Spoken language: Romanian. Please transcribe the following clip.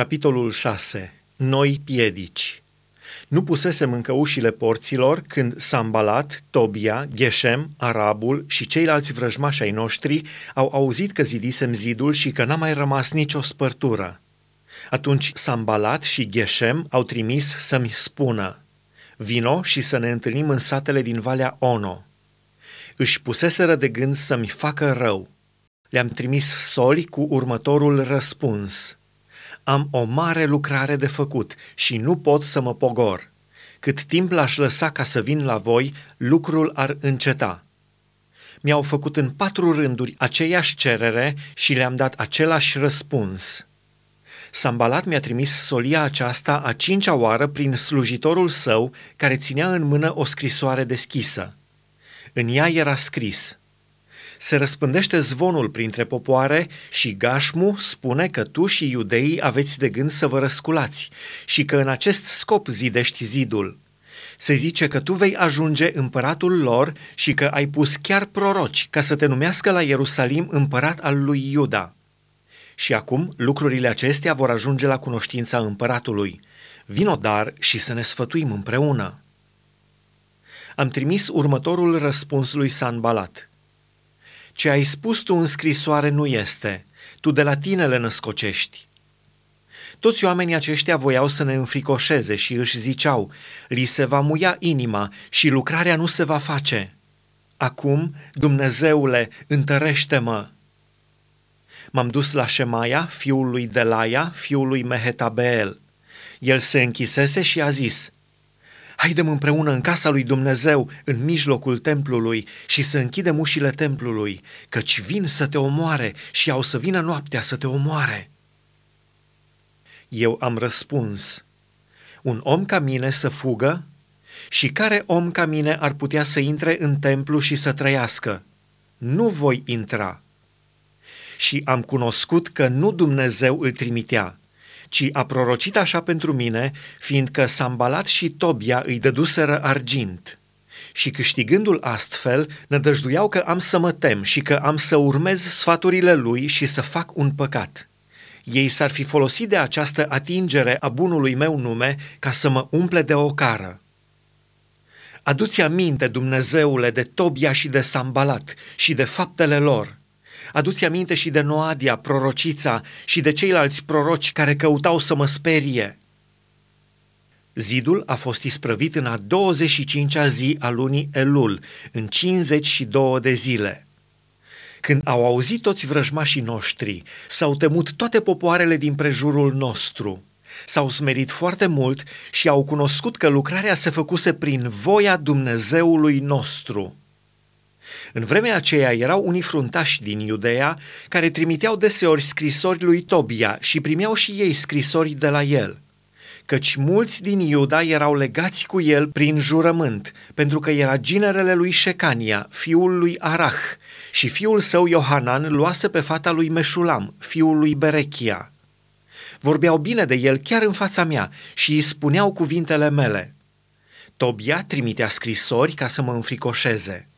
Capitolul 6. Noi piedici. Nu pusesem încă ușile porților când Sambalat, Tobia, Geshem, Arabul și ceilalți vrăjmași ai noștri au auzit că zidisem zidul și că n-a mai rămas nicio spărtură. Atunci Sambalat și Geshem au trimis să-mi spună, vino și să ne întâlnim în satele din Valea Ono. Își puseseră de gând să-mi facă rău. Le-am trimis soli cu următorul răspuns – am o mare lucrare de făcut și nu pot să mă pogor. Cât timp l-aș lăsa ca să vin la voi, lucrul ar înceta. Mi-au făcut în patru rânduri aceeași cerere și le-am dat același răspuns. Sambalat mi-a trimis solia aceasta a cincea oară prin slujitorul său care ținea în mână o scrisoare deschisă. În ea era scris – se răspândește zvonul printre popoare și Gașmu spune că tu și iudeii aveți de gând să vă răsculați și că în acest scop zidești zidul. Se zice că tu vei ajunge împăratul lor și că ai pus chiar proroci ca să te numească la Ierusalim împărat al lui Iuda. Și acum lucrurile acestea vor ajunge la cunoștința împăratului. Vino dar și să ne sfătuim împreună. Am trimis următorul răspuns lui Sanbalat – ce ai spus tu în scrisoare nu este, tu de la tine le născocești. Toți oamenii aceștia voiau să ne înfricoșeze și își ziceau, li se va muia inima și lucrarea nu se va face. Acum, Dumnezeule, întărește-mă! M-am dus la Șemaia, fiul lui Delaia, fiul lui Mehetabeel. El se închisese și a zis – Haidem împreună în casa lui Dumnezeu, în mijlocul templului, și să închidem ușile templului, căci vin să te omoare și au să vină noaptea să te omoare. Eu am răspuns, un om ca mine să fugă? Și care om ca mine ar putea să intre în templu și să trăiască? Nu voi intra. Și am cunoscut că nu Dumnezeu îl trimitea, ci a prorocit așa pentru mine, fiindcă Sambalat și Tobia îi dăduseră argint. Și câștigându-l astfel, nădăjduiau că am să mă tem și că am să urmez sfaturile lui și să fac un păcat. Ei s-ar fi folosit de această atingere a bunului meu nume ca să mă umple de ocară. Aduți aminte, Dumnezeule, de Tobia și de Sambalat și de faptele lor – Aduți aminte și de Noadia, prorocița, și de ceilalți proroci care căutau să mă sperie. Zidul a fost isprăvit în a 25-a zi a lunii Elul, în 52 de zile. Când au auzit toți vrăjmașii noștri, s-au temut toate popoarele din prejurul nostru. S-au smerit foarte mult și au cunoscut că lucrarea se făcuse prin voia Dumnezeului nostru. În vremea aceea erau unii fruntași din Iudeea care trimiteau deseori scrisori lui Tobia și primeau și ei scrisori de la el căci mulți din Iuda erau legați cu el prin jurământ, pentru că era ginerele lui Șecania, fiul lui Arah, și fiul său Iohanan luase pe fata lui Meșulam, fiul lui Berechia. Vorbeau bine de el chiar în fața mea și îi spuneau cuvintele mele. Tobia trimitea scrisori ca să mă înfricoșeze.